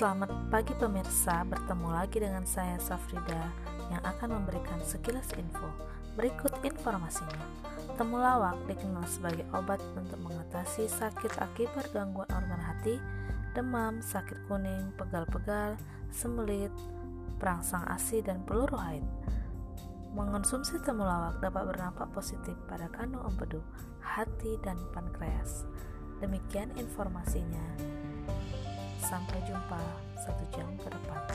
Selamat pagi pemirsa, bertemu lagi dengan saya Safrida yang akan memberikan sekilas info. Berikut informasinya. Temulawak dikenal sebagai obat untuk mengatasi sakit akibat gangguan organ hati, demam, sakit kuning, pegal-pegal, sembelit, perangsang ASI, dan peluru haid. Mengonsumsi temulawak dapat berdampak positif pada kandung empedu, hati, dan pankreas. Demikian informasinya. Sampai jumpa satu jam ke depan.